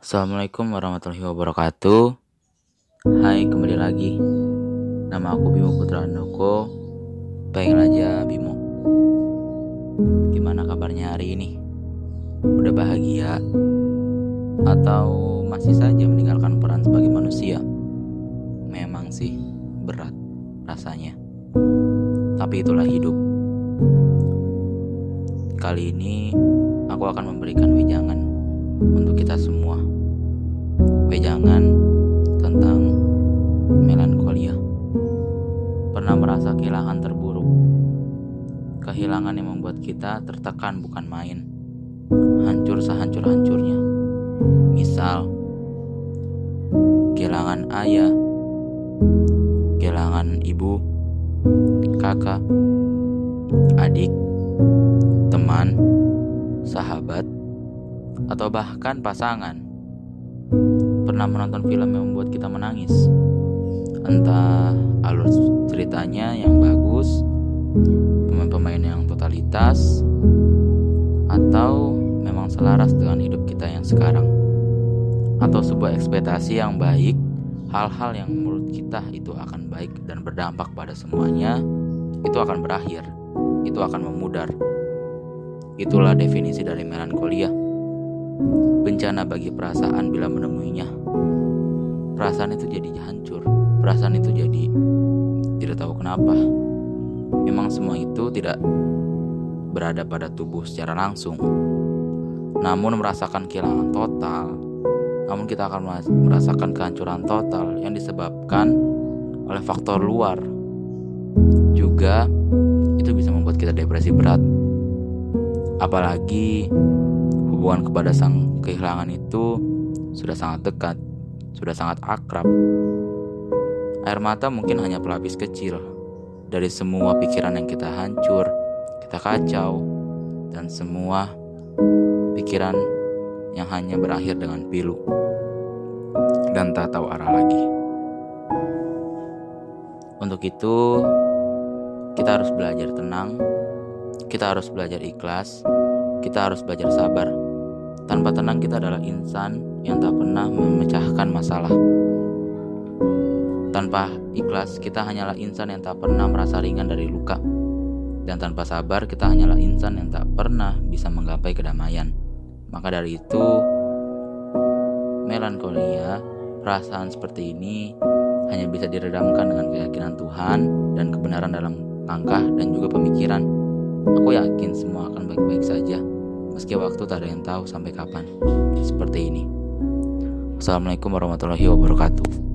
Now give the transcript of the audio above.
Assalamualaikum warahmatullahi wabarakatuh Hai kembali lagi Nama aku Bimo Putra Andoko Pengen aja Bimo Gimana kabarnya hari ini? Udah bahagia? Atau masih saja meninggalkan peran sebagai manusia? Memang sih berat rasanya Tapi itulah hidup Kali ini aku akan memberikan wejangan wejangan tentang melankolia. Pernah merasa kehilangan terburuk. Kehilangan yang membuat kita tertekan bukan main. Hancur sehancur-hancurnya. Misal, kehilangan ayah, kehilangan ibu, kakak, adik, teman, sahabat, atau bahkan pasangan pernah menonton film yang membuat kita menangis. Entah alur ceritanya yang bagus, pemain-pemain yang totalitas, atau memang selaras dengan hidup kita yang sekarang. Atau sebuah ekspektasi yang baik, hal-hal yang menurut kita itu akan baik dan berdampak pada semuanya, itu akan berakhir, itu akan memudar. Itulah definisi dari melankolia. Bencana bagi perasaan bila menemuinya. Perasaan itu jadi hancur. Perasaan itu jadi tidak tahu kenapa. Memang semua itu tidak berada pada tubuh secara langsung. Namun merasakan kehilangan total. Namun kita akan merasakan kehancuran total yang disebabkan oleh faktor luar. Juga itu bisa membuat kita depresi berat. Apalagi hubungan kepada sang kehilangan itu sudah sangat dekat, sudah sangat akrab. Air mata mungkin hanya pelapis kecil dari semua pikiran yang kita hancur, kita kacau, dan semua pikiran yang hanya berakhir dengan pilu dan tak tahu arah lagi. Untuk itu, kita harus belajar tenang, kita harus belajar ikhlas, kita harus belajar sabar tanpa tenang kita adalah insan yang tak pernah memecahkan masalah. Tanpa ikhlas kita hanyalah insan yang tak pernah merasa ringan dari luka. Dan tanpa sabar kita hanyalah insan yang tak pernah bisa menggapai kedamaian. Maka dari itu, melankolia, perasaan seperti ini hanya bisa diredamkan dengan keyakinan Tuhan dan kebenaran dalam langkah dan juga pemikiran. Aku yakin semua akan baik-baik saja meski waktu tak ada yang tahu sampai kapan. Seperti ini. Assalamualaikum warahmatullahi wabarakatuh.